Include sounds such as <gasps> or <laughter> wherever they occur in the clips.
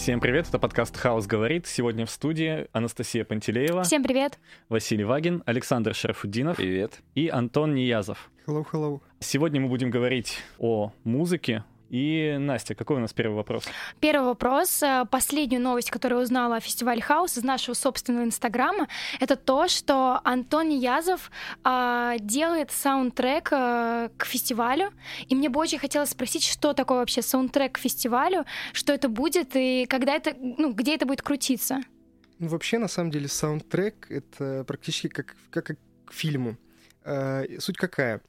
Всем привет, это подкаст «Хаус говорит». Сегодня в студии Анастасия Пантелеева. Всем привет. Василий Вагин, Александр Шарафуддинов. Привет. И Антон Ниязов. Hello, hello. Сегодня мы будем говорить о музыке, и, Настя, какой у нас первый вопрос? Первый вопрос. Э, последнюю новость, которую узнала о фестивале «Хаус» из нашего собственного инстаграма, это то, что Антон Язов э, делает саундтрек э, к фестивалю. И мне бы очень хотелось спросить, что такое вообще саундтрек к фестивалю, что это будет и когда это, ну, где это будет крутиться? Ну, вообще, на самом деле, саундтрек — это практически как, как, как к фильму. Э, суть какая?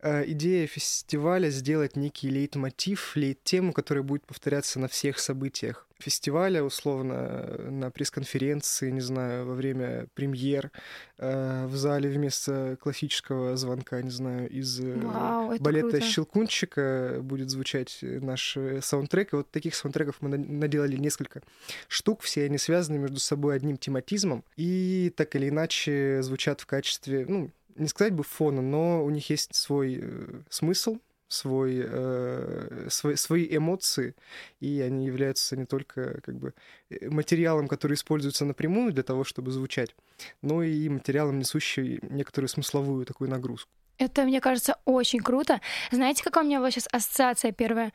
Э, идея фестиваля сделать некий лейтмотив, лейт-тему, которая будет повторяться на всех событиях фестиваля, условно, на пресс-конференции, не знаю, во время премьер, э, в зале вместо классического звонка, не знаю, из э, Вау, балета круто. «Щелкунчика» будет звучать наш саундтрек. И вот таких саундтреков мы наделали несколько штук, все они связаны между собой одним тематизмом, и так или иначе звучат в качестве, ну, не сказать бы фона, но у них есть свой э, смысл, свой, э, свои, свои эмоции, и они являются не только как бы э, материалом, который используется напрямую для того, чтобы звучать, но и материалом, несущим некоторую смысловую такую нагрузку. Это, мне кажется, очень круто. Знаете, какая у меня была сейчас ассоциация первая?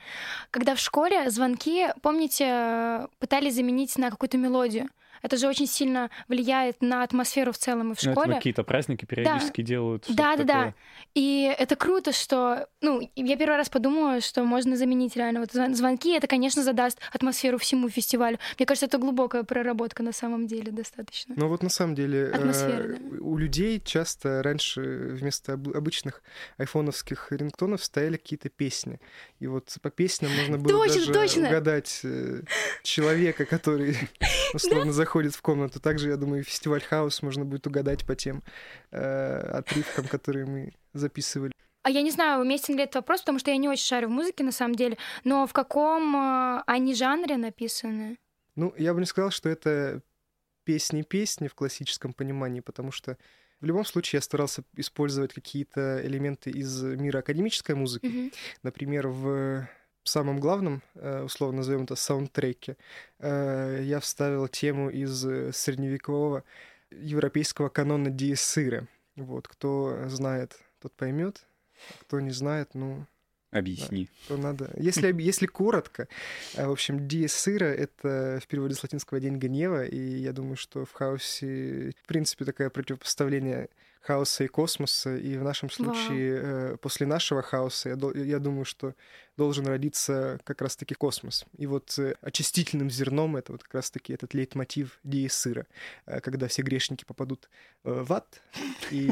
Когда в школе звонки, помните, э, пытались заменить на какую-то мелодию. Это же очень сильно влияет на атмосферу в целом и в Ну, это школе. на какие-то праздники периодически делают. что-то Да, да, да. такое. И это круто, что, ну, я первый раз подумала, что можно заменить реально вот звон- звонки. Это, конечно, задаст атмосферу всему фестивалю. Мне кажется, это глубокая проработка на самом деле достаточно. Но вот на самом деле э, Атмосфера, да. у людей часто раньше вместо об- обычных айфоновских рингтонов стояли какие-то песни. И вот по песням можно было Точно, даже точно. угадать э, человека, который <laughs> условно заходит в комнату. Также, я думаю, фестиваль хаус можно будет угадать по тем э, отрывкам, которые мы записывали. А я не знаю, уместен ли этот вопрос, потому что я не очень шарю в музыке на самом деле, но в каком э, они жанре написаны? Ну, я бы не сказал, что это песни-песни в классическом понимании, потому что в любом случае я старался использовать какие-то элементы из мира академической музыки. Мгм. Например, в самом главном, э, условно назовем это саундтреке, э, я вставил тему из э, средневекового европейского канона Диесыра. Вот, кто знает, тот поймет, кто не знает, ну, Объясни. то надо. Если, если коротко, в общем, Диесыра — это в переводе с латинского «день гнева», и я думаю, что в хаосе, в принципе, такое противопоставление хаоса и космоса, и в нашем случае э, после нашего хаоса, я, я думаю, что должен родиться как раз-таки космос. И вот э, очистительным зерном это вот как раз-таки этот лейтмотив Диесыра, э, когда все грешники попадут э, в ад, и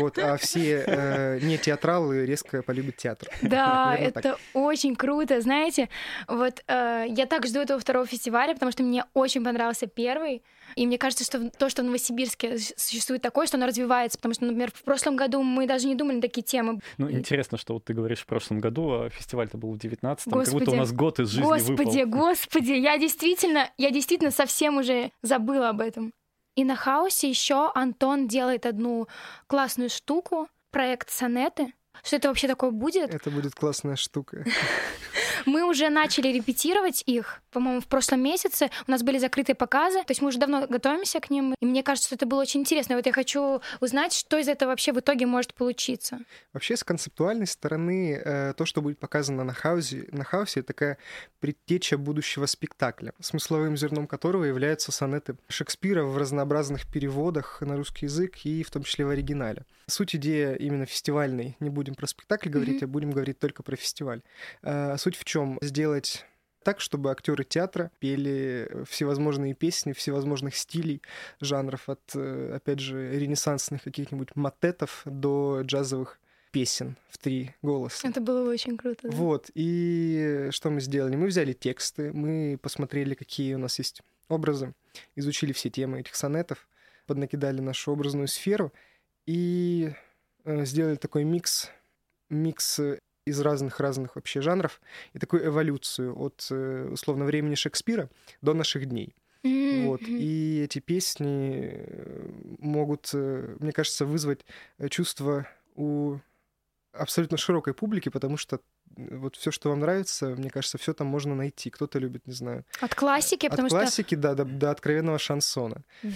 вот, а все э, не театралы резко полюбят театр. <laughs> Да, это так. очень круто. Знаете, вот э, я так жду этого второго фестиваля, потому что мне очень понравился первый. И мне кажется, что то, что в Новосибирске существует такое, что оно развивается. Потому что, например, в прошлом году мы даже не думали на такие темы. Ну, интересно, что вот ты говоришь в прошлом году, а фестиваль-то был в 19-м. Как будто у нас год из жизни господи, выпал. господи, я действительно, я действительно совсем уже забыла об этом. И на хаосе еще Антон делает одну классную штуку, проект сонеты. Что это вообще такое будет? Это будет классная штука. <laughs> Мы уже начали репетировать их, по-моему, в прошлом месяце. У нас были закрытые показы, то есть мы уже давно готовимся к ним. И мне кажется, что это было очень интересно. Вот я хочу узнать, что из этого вообще в итоге может получиться. Вообще, с концептуальной стороны, э, то, что будет показано на хаусе, на хаусе, такая предтеча будущего спектакля, смысловым зерном которого являются сонеты Шекспира в разнообразных переводах на русский язык и в том числе в оригинале. Суть идея именно фестивальной. Не будем про спектакль говорить, Мгм. а будем говорить только про фестиваль. Э, Суть в чем? Сделать так, чтобы актеры театра пели всевозможные песни всевозможных стилей, жанров, от, э, опять же, ренессансных каких-нибудь матетов до джазовых песен в три голоса. Это было очень круто. да. Вот, и что мы сделали? Мы взяли тексты, мы посмотрели, какие у нас есть образы, изучили все темы этих сонетов, поднакидали нашу образную сферу и э, сделали такой микс, микс э, из разных-разных вообще жанров и такую эволюцию от, э, условно, времени Шекспира до наших дней. Вот. И эти песни э, могут, э, мне кажется, вызвать чувство у абсолютно широкой публики, потому что вот все, что вам нравится, мне кажется, все там можно найти. Кто-то любит, не знаю. От классики, От потому классики, да, до, до откровенного шансона. что...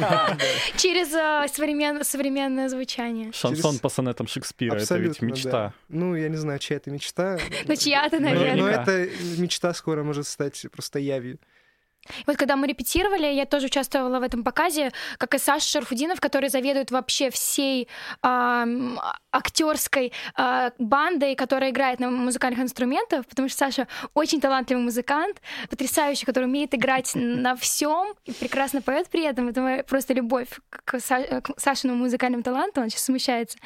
Да. <laughs> Через современ- современное звучание. Шансон по сонетам Шекспира, это ведь мечта. Ну, я не знаю, чья это мечта. Ну, чья-то, Но- наверное. Но эта мечта скоро может стать просто явью. Вот когда мы репетировали, я тоже участвовала в этом показе, как и Саша Шарфудинов, который заведует вообще всей ам, актерской а, бандой, которая играет на музыкальных инструментах, потому что Саша очень талантливый музыкант, потрясающий, который умеет играть на всем и прекрасно поет при этом. Это просто любовь к, Са- к Сашиному музыкальному таланту, он сейчас смущается.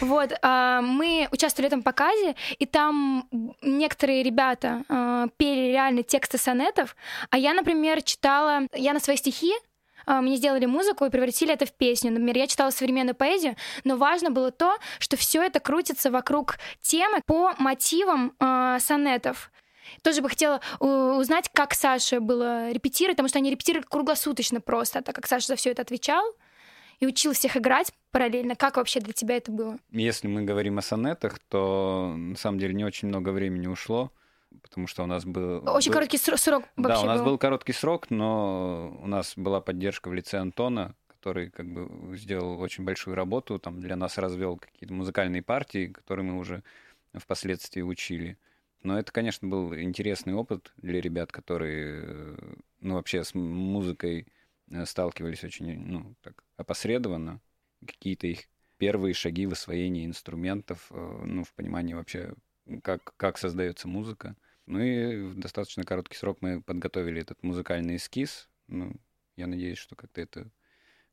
Вот, а, мы участвовали в этом показе, и там некоторые ребята а, пели реально тексты сонетов, а я, например, читала, я на свои стихи а, мне сделали музыку и превратили это в песню. Например, я читала современную поэзию, но важно было то, что все это крутится вокруг темы по мотивам а, сонетов. Тоже бы хотела у- узнать, как Саше было репетировать, потому что они репетировали круглосуточно просто, так как Саша за все это отвечал и учил всех играть параллельно. Как вообще для тебя это было? Если мы говорим о сонетах, то на самом деле не очень много времени ушло, потому что у нас был... Очень был- короткий сро- срок Да, вообще у нас был. был короткий срок, но у нас была поддержка в лице Антона, который как бы сделал очень большую работу, там для нас развел какие-то музыкальные партии, которые мы уже впоследствии учили. Но это, конечно, был интересный опыт для ребят, которые, ну, вообще с музыкой э, сталкивались очень, ну, так, опосредованно. Какие-то их первые шаги в освоении инструментов, э, ну, в понимании вообще, как, как создается музыка. Ну и в достаточно короткий срок мы подготовили этот музыкальный эскиз. Ну, я надеюсь, что как-то это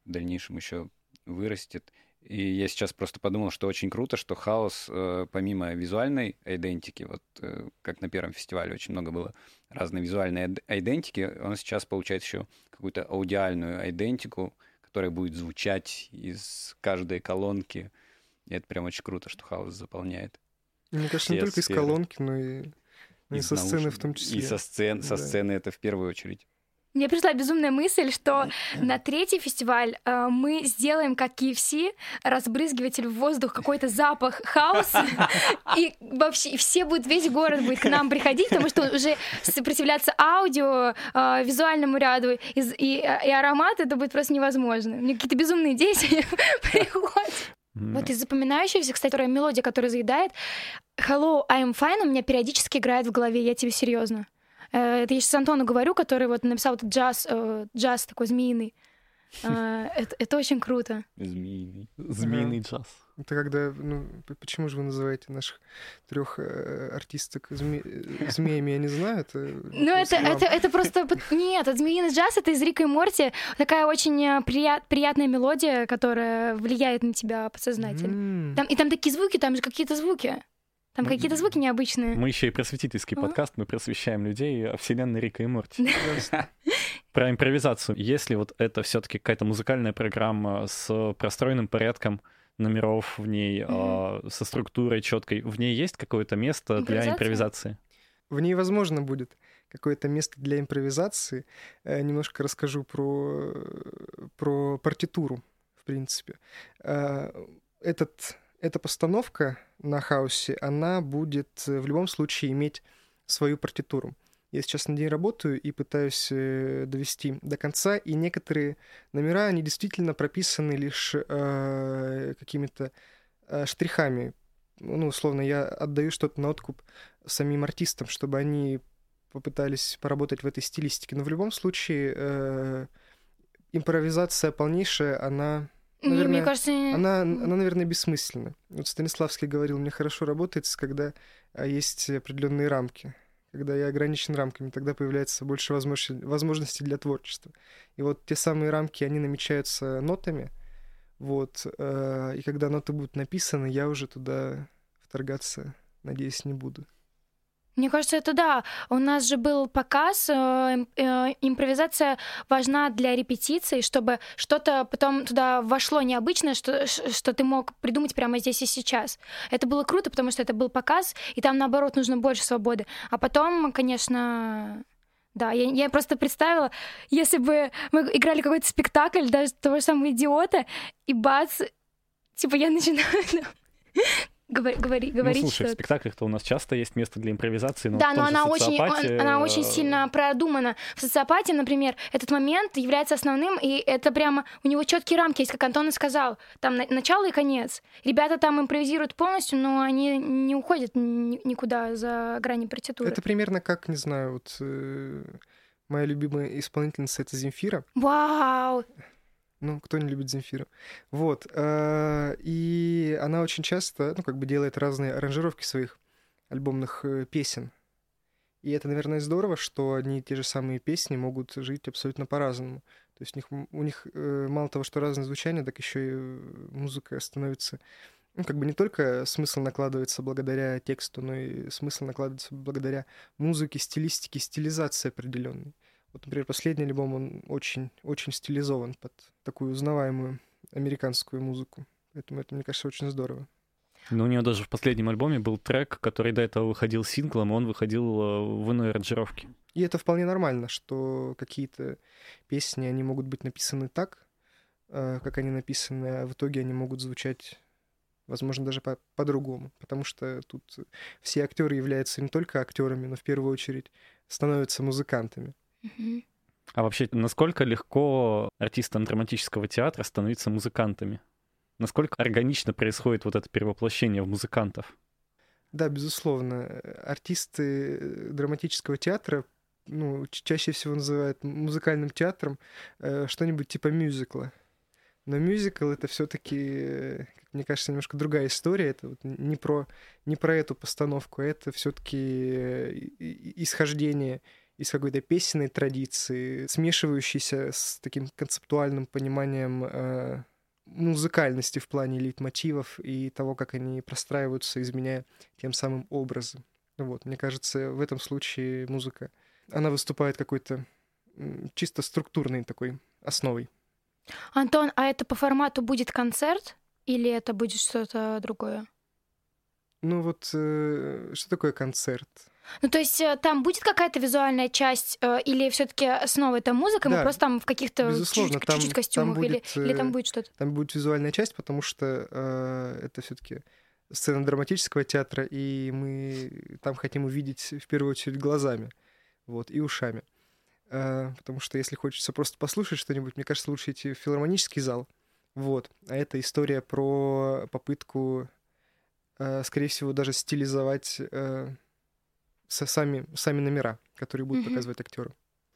в дальнейшем еще вырастет. И я сейчас просто подумал, что очень круто, что хаос, э, помимо визуальной идентики, вот э, как на первом фестивале очень много было разной визуальной ид- идентики, он сейчас получает еще какую-то аудиальную идентику, которая будет звучать из каждой колонки. И это прям очень круто, что хаос заполняет. Мне кажется, не только из сферы. колонки, но и, ну, и Из со сцены в наушников. том числе. И со, сцен, со Да. сцены это в первую очередь. Мне пришла безумная мысль, что на третий фестиваль э, мы сделаем, как KFC, разбрызгиватель в воздух, какой-то запах хаоса, <laughs> и вообще все будут, весь город будет к нам приходить, потому что уже сопротивляться аудио, э, визуальному ряду и, и, и аромату, это будет просто невозможно. Мне какие-то безумные идеи <laughs> <laughs> приходят. М, Вот из запоминающихся, кстати, которая мелодия, которая заедает, Hello, I'm fine у меня периодически играет в голове, я тебе серьезно. Э, Это я сейчас Антону говорю, который вот написал этот джаз, э, джаз такой змеиный. Э, <laughs> Это, это очень круто. Змеиный. Змеиный джаз. Это когда, ну, почему же вы называете наших трех артисток зме- э, змеями, я не знаю. Это, Ну, это, это, это просто... Нет, это змеиный джаз, это из Рика и Морти. Такая очень э, прият- приятная мелодия, которая влияет на тебя подсознательно. М. Там, и там такие звуки, там же какие-то звуки. Там какие-то звуки необычные. Мы еще и просветительский Ага. подкаст, мы просвещаем людей о вселенной Рика и Морти. <laughs> Про импровизацию. Если вот это все-таки какая-то музыкальная программа с простроенным порядком номеров в ней, а, со структурой четкой, в ней есть какое-то место для импровизации? В ней, возможно, будет какое-то место для импровизации. Э, Немножко расскажу про, э, про партитуру, в принципе. Э, Этот, эта постановка на хаосе, она будет э, в любом случае иметь свою партитуру. Я сейчас на день работаю и пытаюсь э, довести до конца, и некоторые номера, они действительно прописаны лишь э, какими-то э, штрихами. Ну, условно, я отдаю что-то на откуп самим артистам, чтобы они попытались поработать в этой стилистике. Но в любом случае э, импровизация полнейшая, она, Мне наверное, кажется... она, она, наверное, бессмысленна. Вот Станиславский говорил, мне хорошо работает, когда а, есть определенные рамки. Когда я ограничен рамками, тогда появляется больше возможностей, возможностей для творчества. И вот те самые рамки, они намечаются нотами. Вот. э, и когда ноты будут написаны, я уже туда вторгаться, надеюсь, не буду. Мне кажется, это да. У нас же был показ. э, им- э, Импровизация важна для репетиций, чтобы что-то потом туда вошло необычное, что, что ты мог придумать прямо здесь и сейчас. Это было круто, потому что это был показ, и там, наоборот, нужно больше свободы. А потом, конечно, да, я, я просто представила, если бы мы играли какой-то спектакль, даже того же самого идиота, и бац, типа я начинаю <laughs> Говори, говори, Ну, говорить слушай, в что-то. спектаклях-то у нас часто есть место для импровизации, но Да, в но она очень, «Социопате», он- она очень э, сильно продумана. В социопате, например, этот момент является основным, и это прямо у него четкие рамки есть, как Антон и сказал. Там на- начало и конец. Ребята там импровизируют полностью, но они не уходят ни- никуда за грани партитуры. Это примерно как, не знаю, вот э, моя любимая исполнительница это Земфира. Вау! Ну, кто не любит Земфиру? Вот. э, И она очень часто, ну, как бы делает разные аранжировки своих альбомных э, песен. И это, наверное, здорово, что одни и те же самые песни могут жить абсолютно по-разному. То есть у них, у них э, мало того, что разное звучание, так еще и музыка становится... Ну, как бы не только смысл накладывается благодаря тексту, но и смысл накладывается благодаря музыке, стилистике, стилизации определенной. Вот, например, последний альбом, он очень, очень стилизован под такую узнаваемую американскую музыку. Поэтому это, мне кажется, очень здорово. Ну, у нее даже в последнем альбоме был трек, который до этого выходил синглом, и он выходил э, в иной аранжировке. И это вполне нормально, что какие-то песни, они могут быть написаны так, э, как они написаны, а в итоге они могут звучать, возможно, даже по- по-другому. Потому что тут все актеры являются не только актерами, но в первую очередь становятся музыкантами. А вообще, насколько легко артистам драматического театра становиться музыкантами? Насколько органично происходит вот это перевоплощение в музыкантов? Да, безусловно. Артисты э, драматического театра ну, чаще всего называют музыкальным театром э, что-нибудь типа мюзикла. Но мюзикл это все-таки, мне кажется, немножко другая история. Это вот не про, не про эту постановку, а это все-таки исхождение из какой-то песенной традиции, смешивающейся с таким концептуальным пониманием э, музыкальности в плане лейтмотивов и того, как они простраиваются, изменяя тем самым образом. Вот, мне кажется, в этом случае музыка, она выступает какой-то чисто структурной такой основой. Антон, а это по формату будет концерт или это будет что-то другое? Ну вот, э, что такое концерт? Ну, то есть э, там будет какая-то визуальная часть, э, или все-таки снова это музыка, мы Да, просто там в каких-то чуть-чуть, чуть-чуть там костюмах, или, будет, или там э, будет что-то? Там будет визуальная часть, потому что э, это все-таки сцена драматического театра, и мы там хотим увидеть в первую очередь глазами, вот, и ушами. Э, потому что если хочется просто послушать что-нибудь, мне кажется, лучше идти в филармонический зал. Вот. А это история про попытку, э, скорее всего, даже стилизовать э, сами, сами номера, которые будут Мгм. показывать актеры.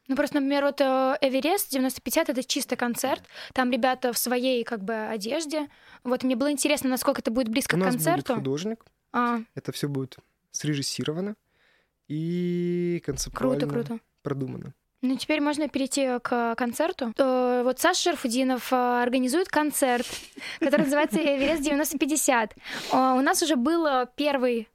Ну, просто, например, вот э, Эверест 950 это чисто концерт. Там ребята в своей как бы одежде. Вот мне было интересно, насколько это будет близко У к нас концерту. будет художник, А, это все будет срежиссировано и концептуально круто, круто. продумано. Ну, теперь можно перейти к концерту. Э, Вот Саша Шерфудинов э, организует концерт, который называется «Эверест 9050». Э, У нас уже был первый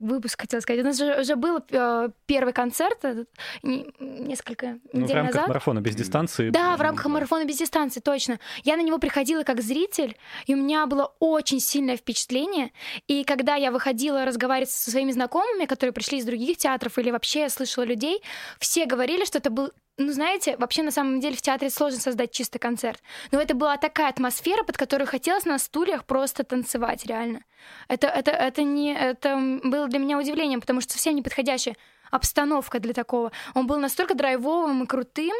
выпуск, хотела сказать. У нас уже, уже был э, первый концерт э, не- несколько Ну, в недель рамках назад. марафона без дистанции. Да, в рамках марафона без дистанции, точно. Я на него приходила как зритель, и у меня было очень сильное впечатление. И когда я выходила разговаривать со своими знакомыми, которые пришли из других театров, или вообще я слышала людей, все говорили, что это был ну, знаете, вообще на самом деле в театре сложно создать чистый концерт. Но это была такая атмосфера, под которую хотелось на стульях просто танцевать, реально. Это, это, это, не, это было для меня удивлением, потому что совсем неподходящая обстановка для такого. Он был настолько драйвовым и крутым,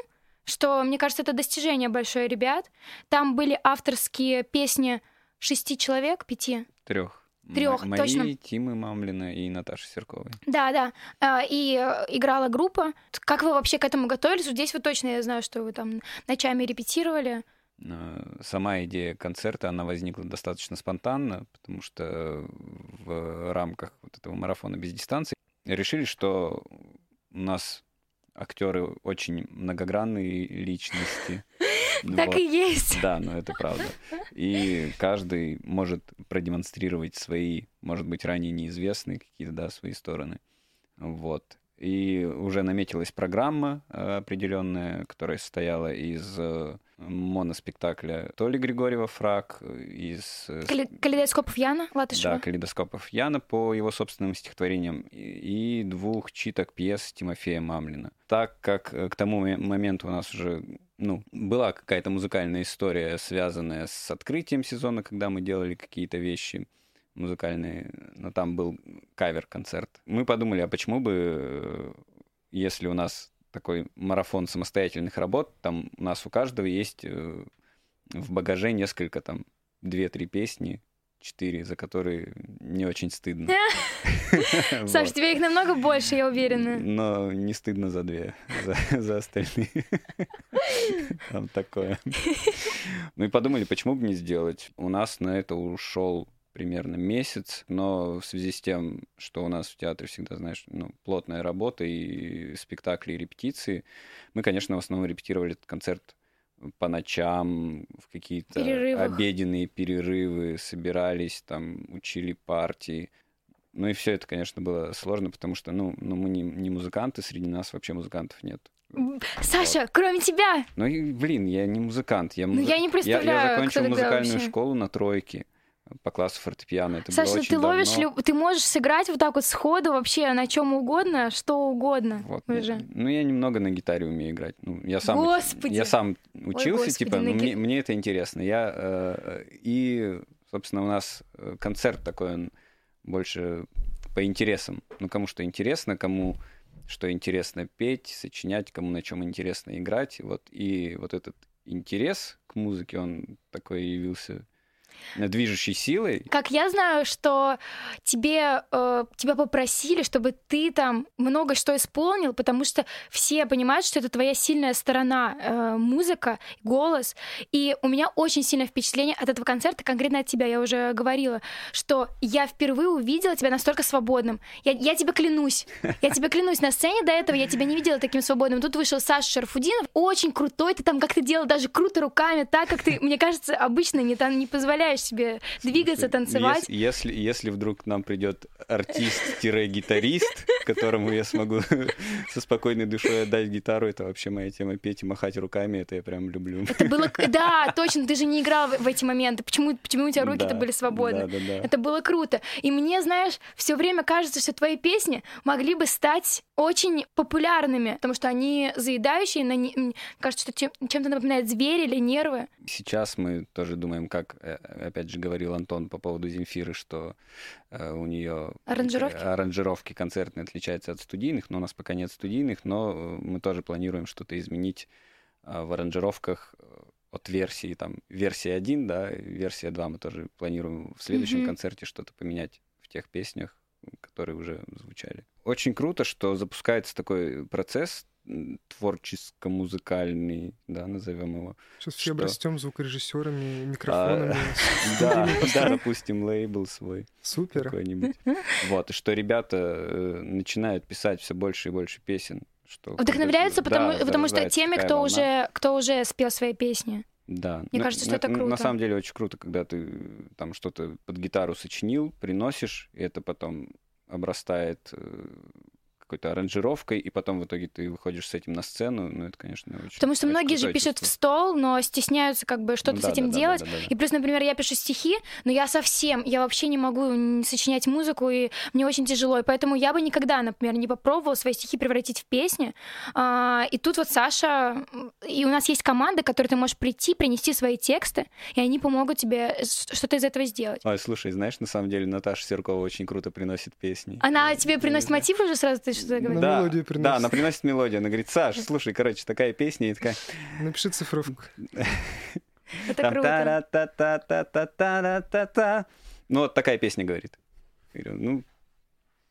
что, мне кажется, это достижение большое ребят. Там были авторские песни шести человек, пяти. Трех. Трёх, Мои, точно. Тимы Мамлина и Наташи Серковой. Да, да. А, И э, играла группа. Как вы вообще к этому готовились? Здесь вы точно, я знаю, что вы там ночами репетировали. Э, Сама идея концерта, она возникла достаточно спонтанно, потому что в рамках вот этого марафона без дистанции решили, что у нас актеры очень многогранные личности. Так Вот. и есть. Да, но это правда. И каждый может продемонстрировать свои, может быть, ранее неизвестные какие-то, да, свои стороны. Вот. И уже наметилась программа э, определенная, которая состояла из э, моноспектакля Толи Григорьева «Фраг», из э, Кали- Калейдоскопов Яна Латышева. да, калейдоскопов Яна по его собственным стихотворениям и, двух читок пьес Тимофея Мамлина. Так как к тому ме- моменту у нас уже ну, была какая-то музыкальная история, связанная с открытием сезона, когда мы делали какие-то вещи, музыкальный, но там был кавер-концерт. Мы подумали, а почему бы, э, если у нас такой марафон самостоятельных работ, там у нас у каждого есть э, в багаже несколько там две-три песни, четыре, за которые не очень стыдно. <laughs> <laughs> Саш, тебе их намного больше, я уверена. Но не стыдно за две, за, <laughs> за остальные. Там такое. Ну и подумали, почему бы не сделать. У нас на это ушел примерно месяц, но в связи с тем, что у нас в театре всегда, знаешь, ну, плотная работа и спектакли, и репетиции, мы, конечно, в основном репетировали этот концерт по ночам, в какие-то обеденные перерывы собирались, там, учили партии. Ну и все это, конечно, было сложно, потому что, ну, ну мы не, не музыканты, среди нас вообще музыкантов нет. Саша, вот. кроме тебя! Ну блин, я не музыкант. Я, ну, я не представляю, я, я закончил музыкальную вообще. школу на тройке по классу фортепиано. Это Саша, было очень ты ловишь, давно. ты можешь сыграть вот так вот сходу вообще на чем угодно, что угодно Вот. уже. Ну, я немного на гитаре умею играть. Ну, я сам, Господи! я сам учился, Господи, типа, на мне, мне это интересно. Я, э, и, собственно, у нас э, концерт такой, он больше по интересам. Ну, кому что интересно, кому что интересно петь, сочинять, кому на чем интересно играть. Вот. И вот этот интерес к музыке, он такой явился движущей силой. Как я знаю, что тебе, э, тебя попросили, чтобы ты там много что исполнил, потому что все понимают, что это твоя сильная сторона, э, музыка, голос. И у меня очень сильное впечатление от этого концерта, конкретно от тебя, я уже говорила, что я впервые увидела тебя настолько свободным. Я, я тебе клянусь, я тебе клянусь, на сцене до этого я тебя не видела таким свободным. Тут вышел Саша Шарфудинов, очень крутой, ты там как-то делал даже круто руками, так как ты, мне кажется, обычно не, там, не позволяешь себе двигаться, танцевать. Если, если, вдруг к нам придет артист-гитарист, <laughs> которому я смогу <laughs> со спокойной душой отдать гитару, это вообще моя тема петь и махать руками, это я прям люблю. Это было... <laughs> Да, точно, ты же не играл в, эти моменты. Почему, почему у тебя руки-то Да, были свободны? да, да, да. Это было круто. И мне, знаешь, все время кажется, что твои песни могли бы стать очень популярными, потому что они заедающие, на не- кажется, что чем- чем-то напоминает зверь или нервы. Сейчас мы тоже думаем, как, э, опять же, говорил Антон по поводу Земфиры, что э, у нее Аранжировки? аранжировки концертные отличаются от студийных, но у нас пока нет студийных, но э, мы тоже планируем что-то изменить э, в аранжировках от версии, там, версия 1, да, версия 2 мы тоже планируем в следующем Мгм. концерте что-то поменять в тех песнях, которые уже звучали. Очень круто, что запускается такой процесс творческо-музыкальный, да, назовем его, Сейчас все Что? обрастем звукорежиссерами, микрофонами. А, <laughs> <laughs> Да, да, допустим, лейбл свой Супер. какой-нибудь. Вот, и что ребята э, начинают писать все больше и больше песен. Что Вдохновляются, Да, потому, потому что теми, кто волна. уже, кто уже спел свои песни. Да. Мне Ну, кажется, что ну, это На круто. самом деле очень круто, когда ты там что-то под гитару сочинил, приносишь, и это потом обрастает э, какой-то аранжировкой, и потом в итоге ты выходишь с этим на сцену. Ну, это, конечно, очень Потому что многие же пишут в стол, но стесняются как бы что-то Ну с да, этим да, да, делать. да, да, да. И плюс, например, я пишу стихи, но я совсем, я вообще не могу сочинять музыку, и мне очень тяжело. И поэтому я бы никогда, например, не попробовала свои стихи превратить в песни. А, и тут вот Саша, и у нас есть команда, к которой ты можешь прийти, принести свои тексты, и они помогут тебе что-то из этого сделать. Ой, слушай, знаешь, на самом деле Наташа Серкова очень круто приносит песни. Она тебе приносит мотив уже сразу, ты что-то говоришь? Да. Да, мелодию да, приносит. она приносит мелодию. Она говорит, Саш, слушай, короче, такая песня, и такая... Напиши цифровку. Это круто. Ну, вот такая песня говорит. Я говорю, ну,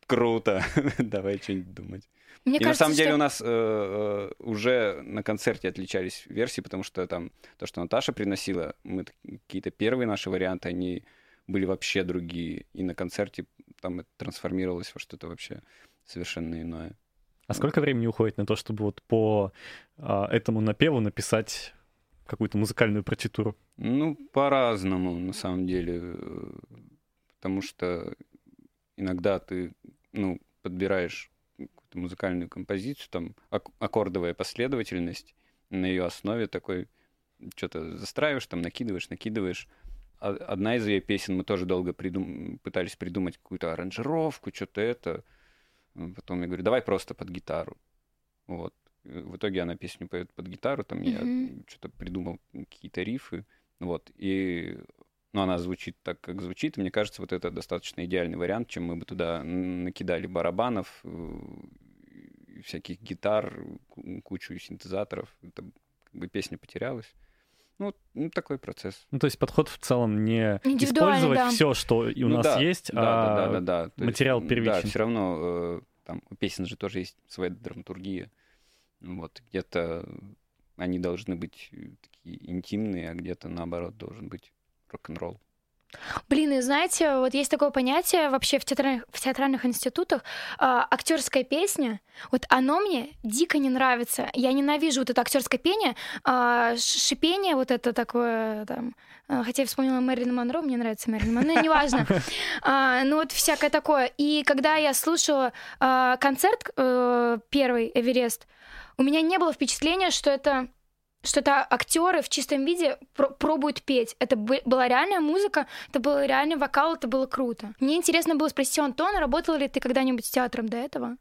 круто, <laughs> давай что-нибудь думать. Мне и на кажется, самом деле что- у нас э, э, уже на концерте отличались версии, потому что там то, что Наташа приносила, мы какие-то первые наши варианты, они были вообще другие. И на концерте там это трансформировалось во что-то вообще совершенно иное. А сколько времени уходит на то, чтобы вот по а, этому напеву написать какую-то музыкальную партитуру? Ну, по-разному, на самом деле. э, Потому что иногда ты, ну, подбираешь какую-то музыкальную композицию, там, ак- аккордовая последовательность, на ее основе такой что-то застраиваешь, там, накидываешь, накидываешь. А- Одна из ее песен мы тоже долго придум- пытались придумать какую-то аранжировку, что-то это. Потом я говорю, давай просто под гитару. Вот. И В итоге она песню поет под гитару, там я Мгм. что-то придумал, какие-то рифы. Вот. И но она звучит так, как звучит. И мне кажется, вот это достаточно идеальный вариант, чем мы бы туда накидали барабанов, э, всяких гитар, кучу синтезаторов. Это как бы песня потерялась. Ну, ну, такой процесс. Ну, то есть подход в целом не использовать да. все, что и у Ну нас да, есть, да, а да, да, да, да. Материал есть, первичен. Да, все равно э, там у песен же тоже есть своя драматургия. Вот, где-то они должны быть э, такие интимные, а где-то наоборот должен быть рок-н-ролл. Блин, и знаете, вот есть такое понятие вообще в театральных, в театральных институтах, а, актерская песня. Вот оно мне дико не нравится. Я ненавижу вот это актерское пение, ш- шипение вот это такое там. а, Хотя я вспомнила Мэрилин Монро, мне нравится Мэрилин Монро, ну, неважно. <laughs> А, Ну, вот всякое такое. И когда я слушала а, концерт э, первый Эверест, у меня не было впечатления, что это что это актеры в чистом виде про- пробуют петь. Это бы- была реальная музыка, это был реальный вокал, это было круто. Мне интересно было спросить у Антона, работал ли ты когда-нибудь с театром до этого?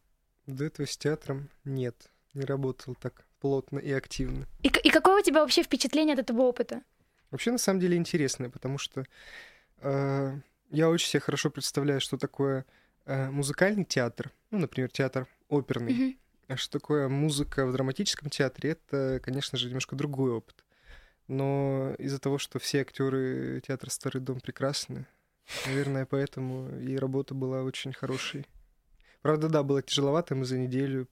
До этого с театром нет, не работал так плотно и активно. И, и какое у тебя вообще впечатление от этого опыта? Вообще, на самом деле, интересно, потому что э, я очень себе хорошо представляю, что такое э, музыкальный театр, ну, например, театр оперный. Мгм. А что такое музыка в драматическом театре, это, конечно же, немножко другой опыт. Но из-за того, что все актеры театра Старый дом прекрасны, наверное, поэтому и работа была очень хорошей. Правда, да, было тяжеловато, мы за неделю,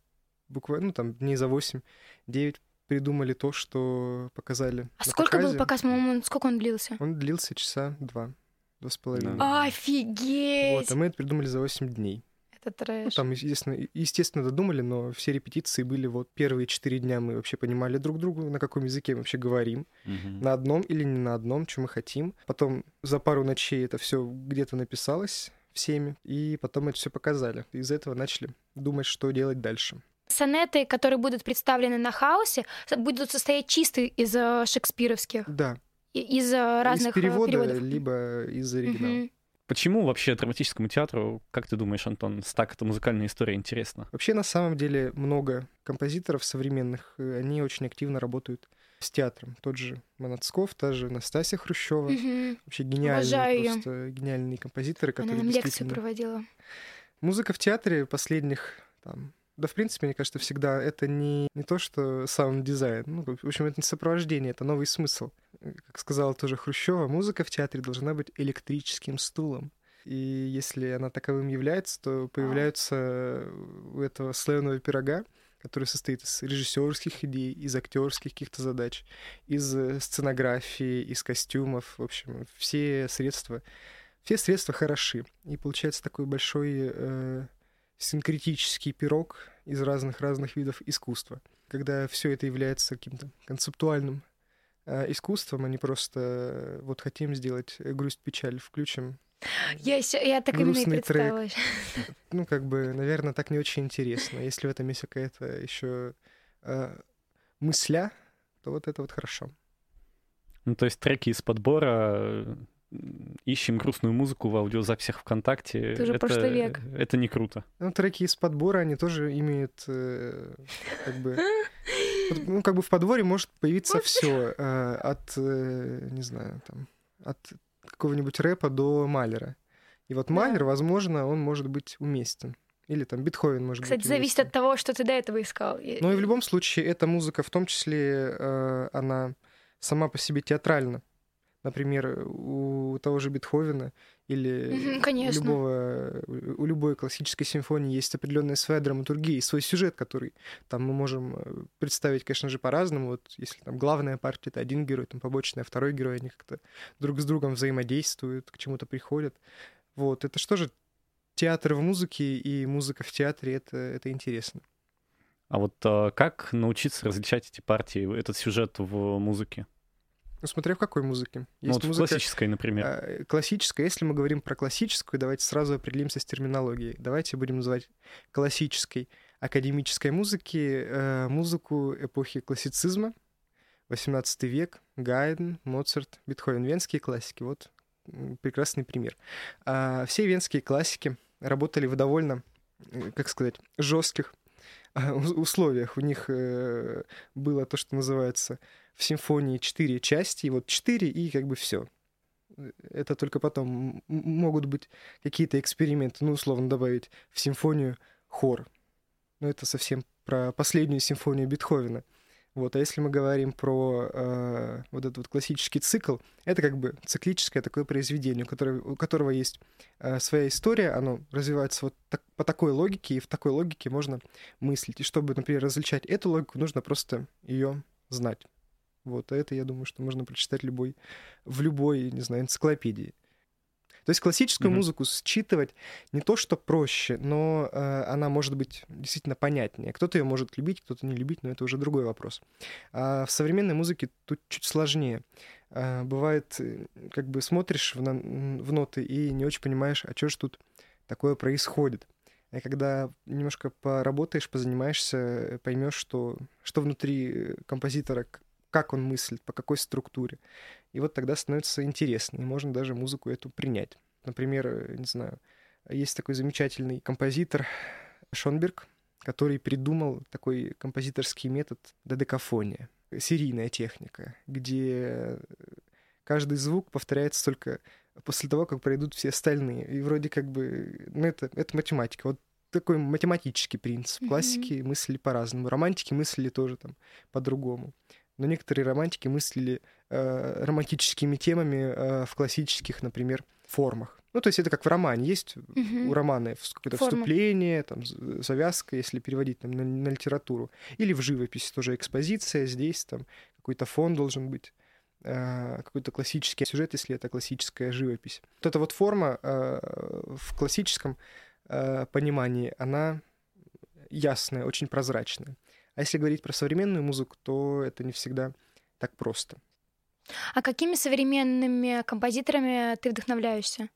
буквально, ну, там, дней за 8-9 придумали то, что показали. А сколько был показе. показ, по-моему, он- сколько он длился? Он длился часа два, два с половиной. Офигеть! Вот, а мы это придумали за 8 дней. Это Ну, трэш. там, естественно, естественно, додумали, но все репетиции были вот первые четыре дня мы вообще понимали друг другу, на каком языке мы вообще говорим, на одном или не на одном, что мы хотим. Потом за пару ночей это все где-то написалось всеми, и потом это все показали. Из этого начали думать, что делать дальше. Сонеты, которые будут представлены на хаосе, будут состоять чисто из э, шекспировских, Да, из э, разных из э, перевода, переводов. либо из оригинала. Мгм. Почему вообще драматическому театру, как ты думаешь, Антон, так эта музыкальная история интересна? Вообще, на самом деле, много композиторов современных, э, они очень активно работают с театром. Тот же Манацков, та же Настасья Хрущева. Мгм. Вообще гениальные, её. просто гениальные композиторы, Она которые нам лекцию действительно... проводила. Музыка в театре последних там, да, в принципе, мне кажется, всегда это не, не то, что саунд-дизайн. Ну, в общем, это не сопровождение, это новый смысл. Как сказала тоже Хрущева, музыка в театре должна быть электрическим стулом. И если она таковым является, то появляются у этого слоеного пирога, который состоит из режиссерских идей, из актерских каких-то задач, из э, сценографии, из костюмов, в общем, все средства, все средства хороши. И получается такой большой э, синкретический пирог из разных-разных видов искусства. Когда все это является каким-то концептуальным э, искусством, а не просто э, вот хотим сделать грусть-печаль, включим. Я, ещё- я так именно и Грустный трек. представила. <laughs> Ну, как бы, наверное, так не очень интересно. Если в этом есть какая-то еще э, мысля, то вот это вот хорошо. Ну, то есть треки из подбора, э, ищем грустную музыку в аудиозаписях ВКонтакте. Это уже прошлый век. Это не круто. Ну, треки из подбора, они тоже имеют, э, как бы... <laughs> Ну, как бы в подборе может появиться все от, э, не знаю, там, от какого-нибудь рэпа до Малера. И вот Да. Малер, возможно, он может быть уместен. Или там Бетховен может Кстати, быть зависит уместен. от того, что ты до этого искал. Ну и в любом случае, эта музыка, в том числе, э, она сама по себе театральна. Например, у того же Бетховена или конечно. любого, у любой классической симфонии есть определенная своя драматургия и свой сюжет, который там мы можем представить, конечно же, по-разному. Вот если там главная партия — это один герой, там побочная — второй герой, они как-то друг с другом взаимодействуют, к чему-то приходят. Вот, это что же театр в музыке и музыка в театре, это, это интересно. А вот э, как научиться различать эти партии, этот сюжет в музыке? Ну, смотря в какой музыке. Ну, Есть вот в музыка классической, например. э, классическая. Если мы говорим про классическую, давайте сразу определимся с терминологией. Давайте будем называть классической академической музыки э, музыку эпохи классицизма, 18 век, Гайден, Моцарт, Бетховен, венские классики. Вот прекрасный пример. А, все венские классики работали в довольно, э, как сказать, жестких условиях. У них было то, что называется в симфонии четыре части, и вот четыре, и как бы все. Это только потом могут быть какие-то эксперименты, ну, условно добавить в симфонию хор. Но это совсем про последнюю симфонию Бетховена. Вот, а если мы говорим про э, вот этот вот классический цикл, это как бы циклическое такое произведение, у которого, у которого есть э, своя история, оно развивается вот так, по такой логике, и в такой логике можно мыслить. И чтобы, например, различать эту логику, нужно просто ее знать. Вот, а это, я думаю, что можно прочитать любой, в любой, не знаю, энциклопедии. То есть классическую mm-hmm. музыку считывать не то, что проще, но э, она может быть действительно понятнее. Кто-то ее может любить, кто-то не любить, но это уже другой вопрос. А в современной музыке тут чуть сложнее. А, бывает, э, как бы смотришь в, на, в ноты и не очень понимаешь, а что же тут такое происходит. И когда немножко поработаешь, позанимаешься, поймешь, что, что внутри композитора, как он мыслит, по какой структуре. И вот тогда становится интересно, и можно даже музыку эту принять. Например, э, не знаю, есть такой замечательный композитор Шонберг, который придумал такой композиторский метод додекафония, серийная техника, где каждый звук повторяется только после того, как пройдут все остальные. И вроде как бы, ну это, это математика. Вот такой математический принцип. Классики mm-hmm. мыслили по-разному, романтики мыслили тоже там по-другому но некоторые романтики мыслили э, романтическими темами э, в классических, например, формах. Ну, то есть это как в романе. Есть угу. у романа какое-то Форма. вступление, там, завязка, если переводить там, на, на литературу. Или в живописи тоже экспозиция, здесь там какой-то фон должен быть э, какой-то классический сюжет, если это классическая живопись. Вот эта вот форма э, в классическом э, понимании, она ясная, очень прозрачная. А если говорить про современную музыку, то это не всегда так просто. А какими современными композиторами ты вдохновляешься?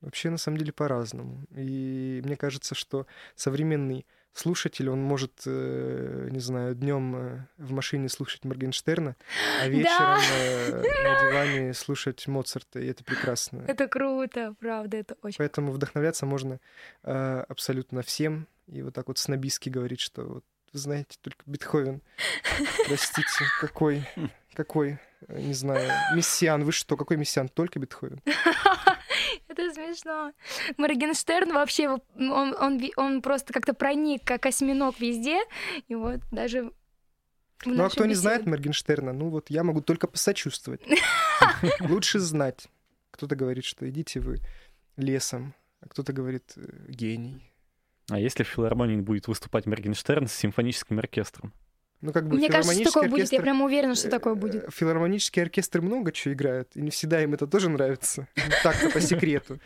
Вообще, на самом деле, по-разному. И мне кажется, что современный слушатель, он может, э, не знаю, днем э, в машине слушать Моргенштерна, а <gasps> вечером да! <laughs> Э, на диване слушать Моцарта, и это прекрасно. Это круто, правда, это очень. Поэтому вдохновляться можно абсолютно всем, и вот так вот снобистски говорить, что вот вы знаете, только Бетховен. Простите, какой, какой, не знаю, мессиан. Вы что, какой мессиан? Только Бетховен. <laughs> Это смешно. Моргенштерн вообще, он, он, он просто как-то проник, как осьминог везде. И вот даже ну, а кто не знает Моргенштерна, ну вот я могу только посочувствовать. <laughs> Лучше знать. Кто-то говорит, что идите вы лесом, а кто-то говорит э, гений. А если в филармонии будет выступать Моргенштерн с симфоническим оркестром? Ну, как бы Мне кажется, что такое оркестр... будет. Я прям уверена, что такое будет. Э, филармонический оркестр много чего играют, и не всегда им это тоже нравится. <laughs> Так-то по секрету.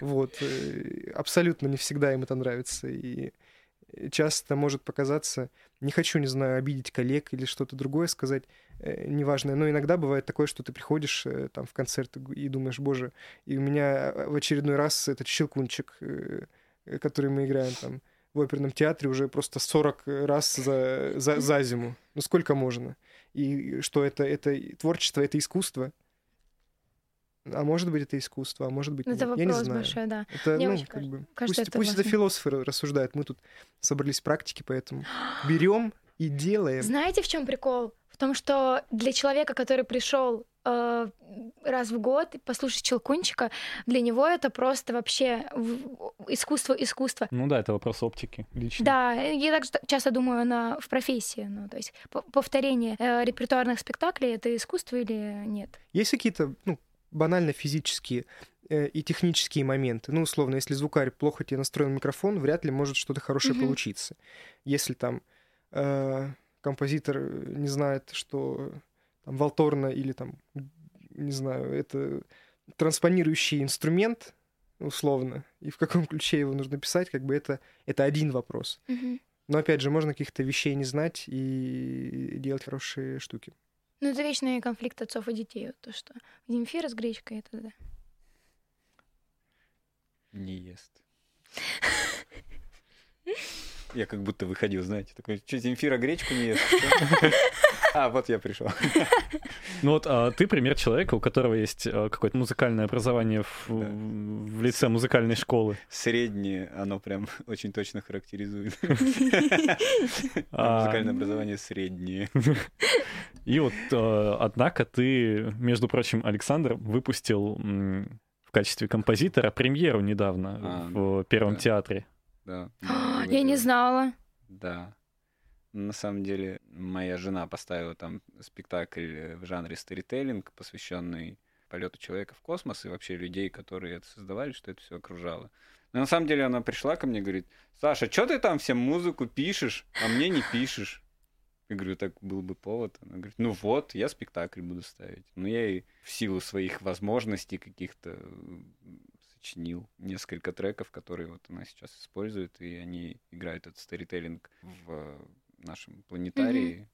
Вот. Э, абсолютно не всегда им это нравится. И часто может показаться, не хочу, не знаю, обидеть коллег или что-то другое сказать, э, неважное, но иногда бывает такое, что ты приходишь там в концерт и думаешь, боже, и у меня в очередной раз этот щелкунчик Э, который мы играем там в оперном театре уже просто 40 раз за, за, за зиму. Ну сколько можно? И что это, это творчество, это искусство. А может быть, это искусство, а может быть, это нет. вопрос Я не знаю. большой, да. Это, Мне ну, как кажется, бы, кажется, пусть, это, пусть это философы рассуждают. Мы тут собрались практики, поэтому берем и делаем. Знаете, в чем прикол? В том, что для человека, который пришел э, раз в год послушать Челкунчика, для него это просто вообще искусство искусство. Ну да, это вопрос оптики лично. Да, я так часто думаю на, в профессии. Ну, то есть повторение э, репертуарных спектаклей — это искусство или нет? Есть какие-то ну, банально физические э, и технические моменты. Ну, условно, если звукарь плохо тебе настроен микрофон, вряд ли может что-то хорошее mm-hmm. получиться. Если там э, композитор не знает, что там, валторна или там, не знаю, это транспонирующий инструмент, условно, и в каком <laughs> ключе его нужно писать, как бы это, это один вопрос. Mm-hmm. Но опять же, можно каких-то вещей не знать и делать хорошие штуки. Ну, это вечный конфликт отцов и детей. Вот то, что Земфира с гречкой, это да. Не ест. <laughs> Я как будто выходил, знаете, такой, что, Земфира гречку не ест? <laughs> А, вот я пришел. Ну вот а, ты пример человека, у которого есть а, какое-то музыкальное образование в, Да. в лице музыкальной школы. Среднее, оно прям <laughs> очень точно характеризует. <laughs> А, Музыкальное образование среднее. И вот, однако, ты, между прочим, Александр, выпустил в качестве композитора премьеру недавно в Первом театре. Да. <gasps> Я не знала. Да. На самом деле, моя жена поставила там спектакль в жанре сторителлинг, посвященный полету человека в космос и вообще людей, которые это создавали, что это все окружало. Но на самом деле она пришла ко мне и говорит, Саша, что ты там всем музыку пишешь, а мне не пишешь? Я говорю, так был бы повод. Она говорит, ну вот, я спектакль буду ставить. Ну я и в силу своих возможностей каких-то сочинил несколько треков, которые вот она сейчас использует, и они играют этот сторителлинг в э, нашем планетарии.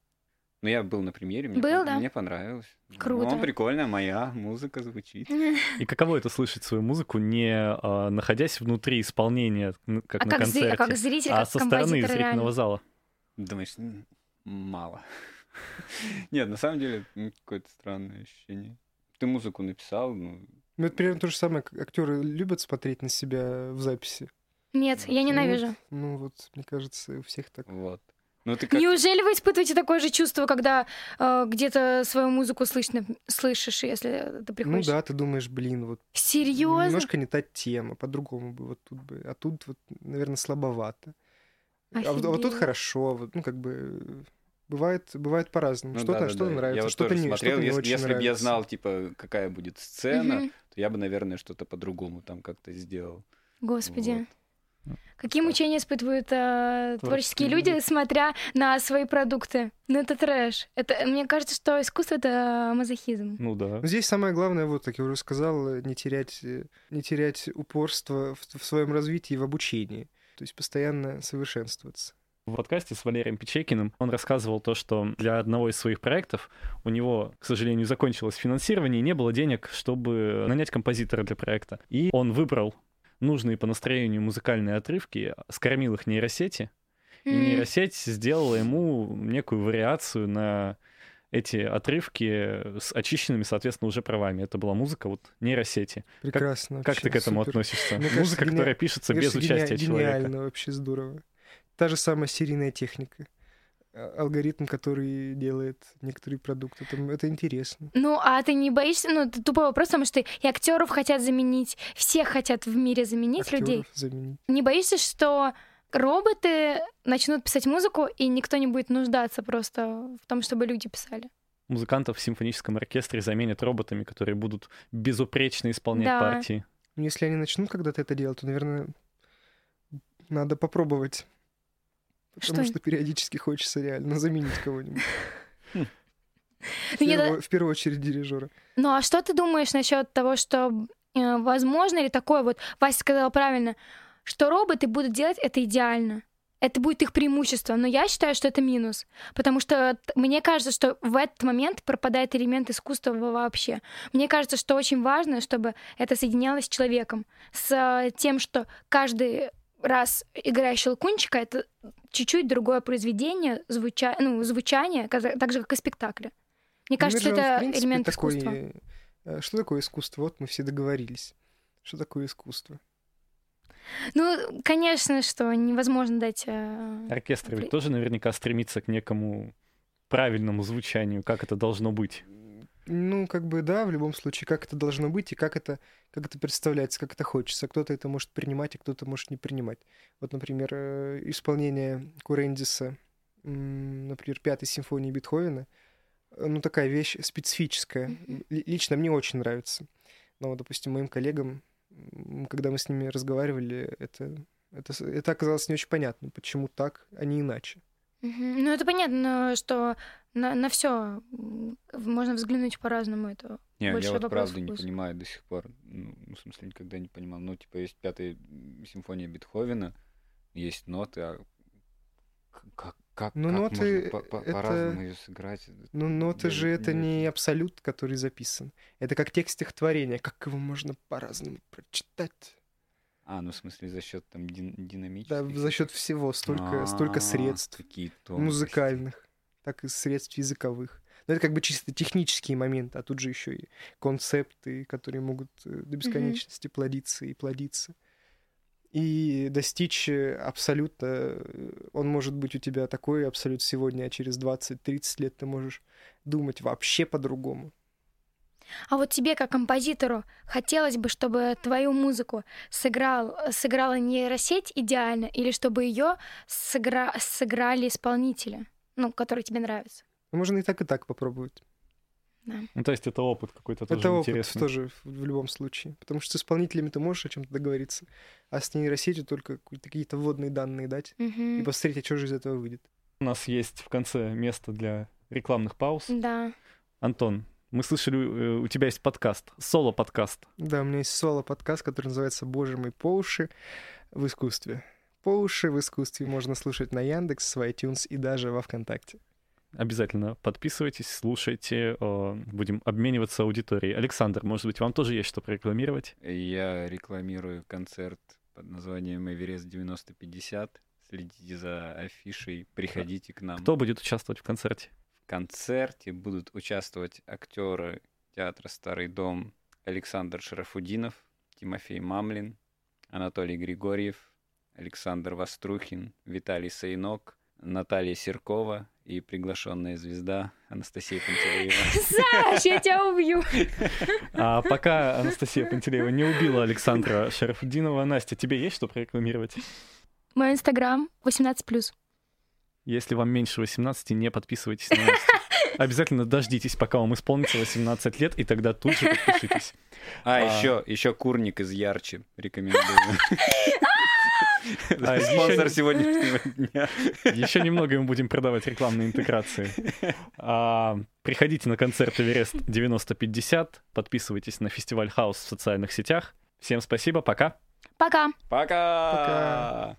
Но я был на премьере, мне, Был, пон- да? мне понравилось. Круто. Ну, прикольно, моя музыка звучит. <laughs> И каково это слышать свою музыку, не а, находясь внутри исполнения, как А на как, зри- концерте, а как зритель, а как со стороны зрительного реально? зала? Думаешь, «М, мало. <laughs> Нет, на самом деле, какое-то странное ощущение. Ты музыку написал, ну, Ну, это примерно то же самое, как актеры любят смотреть на себя в записи. Нет, я ненавижу. Ну вот, мне кажется, у всех так. вот. Ну, ты как... Неужели вы испытываете такое же чувство, когда э, где-то свою музыку слышно, слышишь, если ты Ну приходишь? да, ты думаешь, блин, вот Серьезно? немножко не та тема, по-другому бы вот тут бы, а тут вот, наверное, слабовато. А, вот- а вот тут Офигеть. хорошо, вот, ну как бы бывает, бывает по-разному. Ну что-то, да, да, что-то да. нравится, Я вот что-то тоже не, смотрел, что-то не если, очень если бы я знал, типа, какая будет сцена, Мгм. то я бы, наверное, что-то по-другому там как-то сделал. Господи. Вот. Какие Так. мучения испытывают э, творческие Творческие люди, люди. смотря на свои продукты? Ну, это трэш. Это, мне кажется, что искусство — это мазохизм. Ну да. Ну, Здесь самое главное, вот, как я уже сказал, э, не терять, э, не терять упорство в, в своем развитии и в обучении. То есть постоянно совершенствоваться. В подкасте с Валерием Печекиным он рассказывал то, что для одного из своих проектов у него, к сожалению, закончилось финансирование и не было денег, чтобы нанять композитора для проекта. И он выбрал нужные по настроению музыкальные отрывки, скормил их нейросети, и нейросеть сделала ему некую вариацию на эти отрывки с очищенными, соответственно, уже правами. Это была музыка вот нейросети. Прекрасно. Как вообще, ты к этому супер. относишься? Мне кажется, Музыка, гени- которая пишется Мне без кажется, гени- участия человека. Гениально, вообще здорово. Та же самая серийная техника. А- Алгоритм, который делает некоторые продукты. Это, это интересно. Ну, а ты не боишься? Ну, это тупой вопрос, потому что и актеров хотят заменить, всех хотят в мире заменить людей. Актёров заменить. Не боишься, что роботы начнут писать музыку, и никто не будет нуждаться просто в том, чтобы люди писали? Музыкантов в симфоническом оркестре заменят роботами, которые будут безупречно исполнять Да. партии. Ну, если они начнут когда-то это делать, то, наверное, надо попробовать. Потому Что? что, периодически хочется реально заменить кого-нибудь. В Ну, в первую очередь дирижера. Ну, а что ты думаешь насчет того, что э, возможно ли такое вот, Вася сказала правильно, что роботы будут делать это идеально? Это будет их преимущество, но я считаю, что это минус, потому что мне кажется, что в этот момент пропадает элемент искусства во- вообще. Мне кажется, что очень важно, чтобы это соединялось с человеком, с э, тем, что каждый раз играя щелкунчика, это чуть-чуть другое произведение, звуча... ну, звучание, так же, как и спектакля. Мне кажется, Наверное, в это принципе, элемент такой, искусства. э, Что такое искусство? Вот мы все договорились. Что такое искусство? Ну, конечно, что невозможно дать... э, Оркестр ведь тоже наверняка стремится к некому правильному звучанию, как это должно быть. Ну, как бы да, в любом случае, как это должно быть и как это, как это представляется, как это хочется. Кто-то это может принимать, а кто-то может не принимать. Вот, например, э, исполнение Курендиса, например, пятой симфонии Бетховена, э, ну, такая вещь специфическая. Лично мне очень нравится. Но, допустим, моим коллегам, когда мы с ними разговаривали, это, это, это оказалось не очень понятно, почему так, а не иначе. Ну, это понятно, что на, все можно взглянуть по-разному. Это Не, больше я вот правда не понимаю до сих пор. Ну, ну, в смысле, никогда не понимал. Ну, типа, есть пятая симфония Бетховена, есть ноты, а как, как, Ну, как ноты можно по- по- это- по-разному ее сыграть? Ну, ноты Я же это не не абсолют, который записан. Это как текст стихотворения. Как его можно по-разному прочитать? А, ну в смысле за счет там дин- Да, динамических. за счет всего столько, столько А, средств музыкальных, так и средств языковых. Но это как бы чисто технические моменты, а тут же еще и концепты, которые могут э, до бесконечности плодиться и плодиться. И достичь э, абсолютно, э, он может быть у тебя такой абсолют сегодня, а через 20-30 лет ты можешь думать вообще по-другому. А вот тебе, как композитору, хотелось бы, чтобы твою музыку сыграл, сыграла нейросеть идеально, или чтобы ее сыгра- сыграли исполнители, ну, которые тебе нравятся? Но можно и так, и так попробовать. Ну, то есть это опыт какой-то тоже это опыт интересный. тоже в, любом случае. Потому что с исполнителями ты можешь о чем-то договориться, а с нейросетью только какие-то вводные данные дать Мгм. и посмотреть, а что же из этого выйдет. У нас есть в конце место для рекламных пауз. Да. Антон, мы слышали, э, у тебя есть подкаст, соло-подкаст. Да, у меня есть соло-подкаст, который называется «Боже мой, по уши в искусстве». По уши в искусстве можно слушать на Яндекс, в iTunes и даже во Вконтакте. Обязательно подписывайтесь, слушайте, э, будем обмениваться аудиторией. Александр, может быть, вам тоже есть что прорекламировать? Я рекламирую концерт под названием Эверест 9050. Следите за афишей, приходите к нам. Кто будет участвовать в концерте? В концерте будут участвовать актеры театра Старый дом Александр Шарафудинов, Тимофей Мамлин, Анатолий Григорьев, Александр Вострухин, Виталий Сайнок, Наталья Серкова и приглашенная звезда Анастасия Пантелеева. <laughs> Саш, я тебя убью. А пока Анастасия Пантелеева не убила Александра Шарафудинова, Настя, тебе есть что прорекламировать? Мой инстаграм 18+. Если вам меньше 18, не подписывайтесь на Настю. <laughs> Обязательно дождитесь, пока вам исполнится 18 лет, и тогда тут же подпишитесь. А, А. еще, еще курник из Ярче. Рекомендую. <laughs> <laughs> А, Спонсор еще- сегодняшнего дня. Еще немного мы будем продавать рекламные интеграции. А, приходите на концерт Эверест 9050, подписывайтесь на фестиваль Хаус в социальных сетях. Всем спасибо, пока. Пока. Пока. Пока.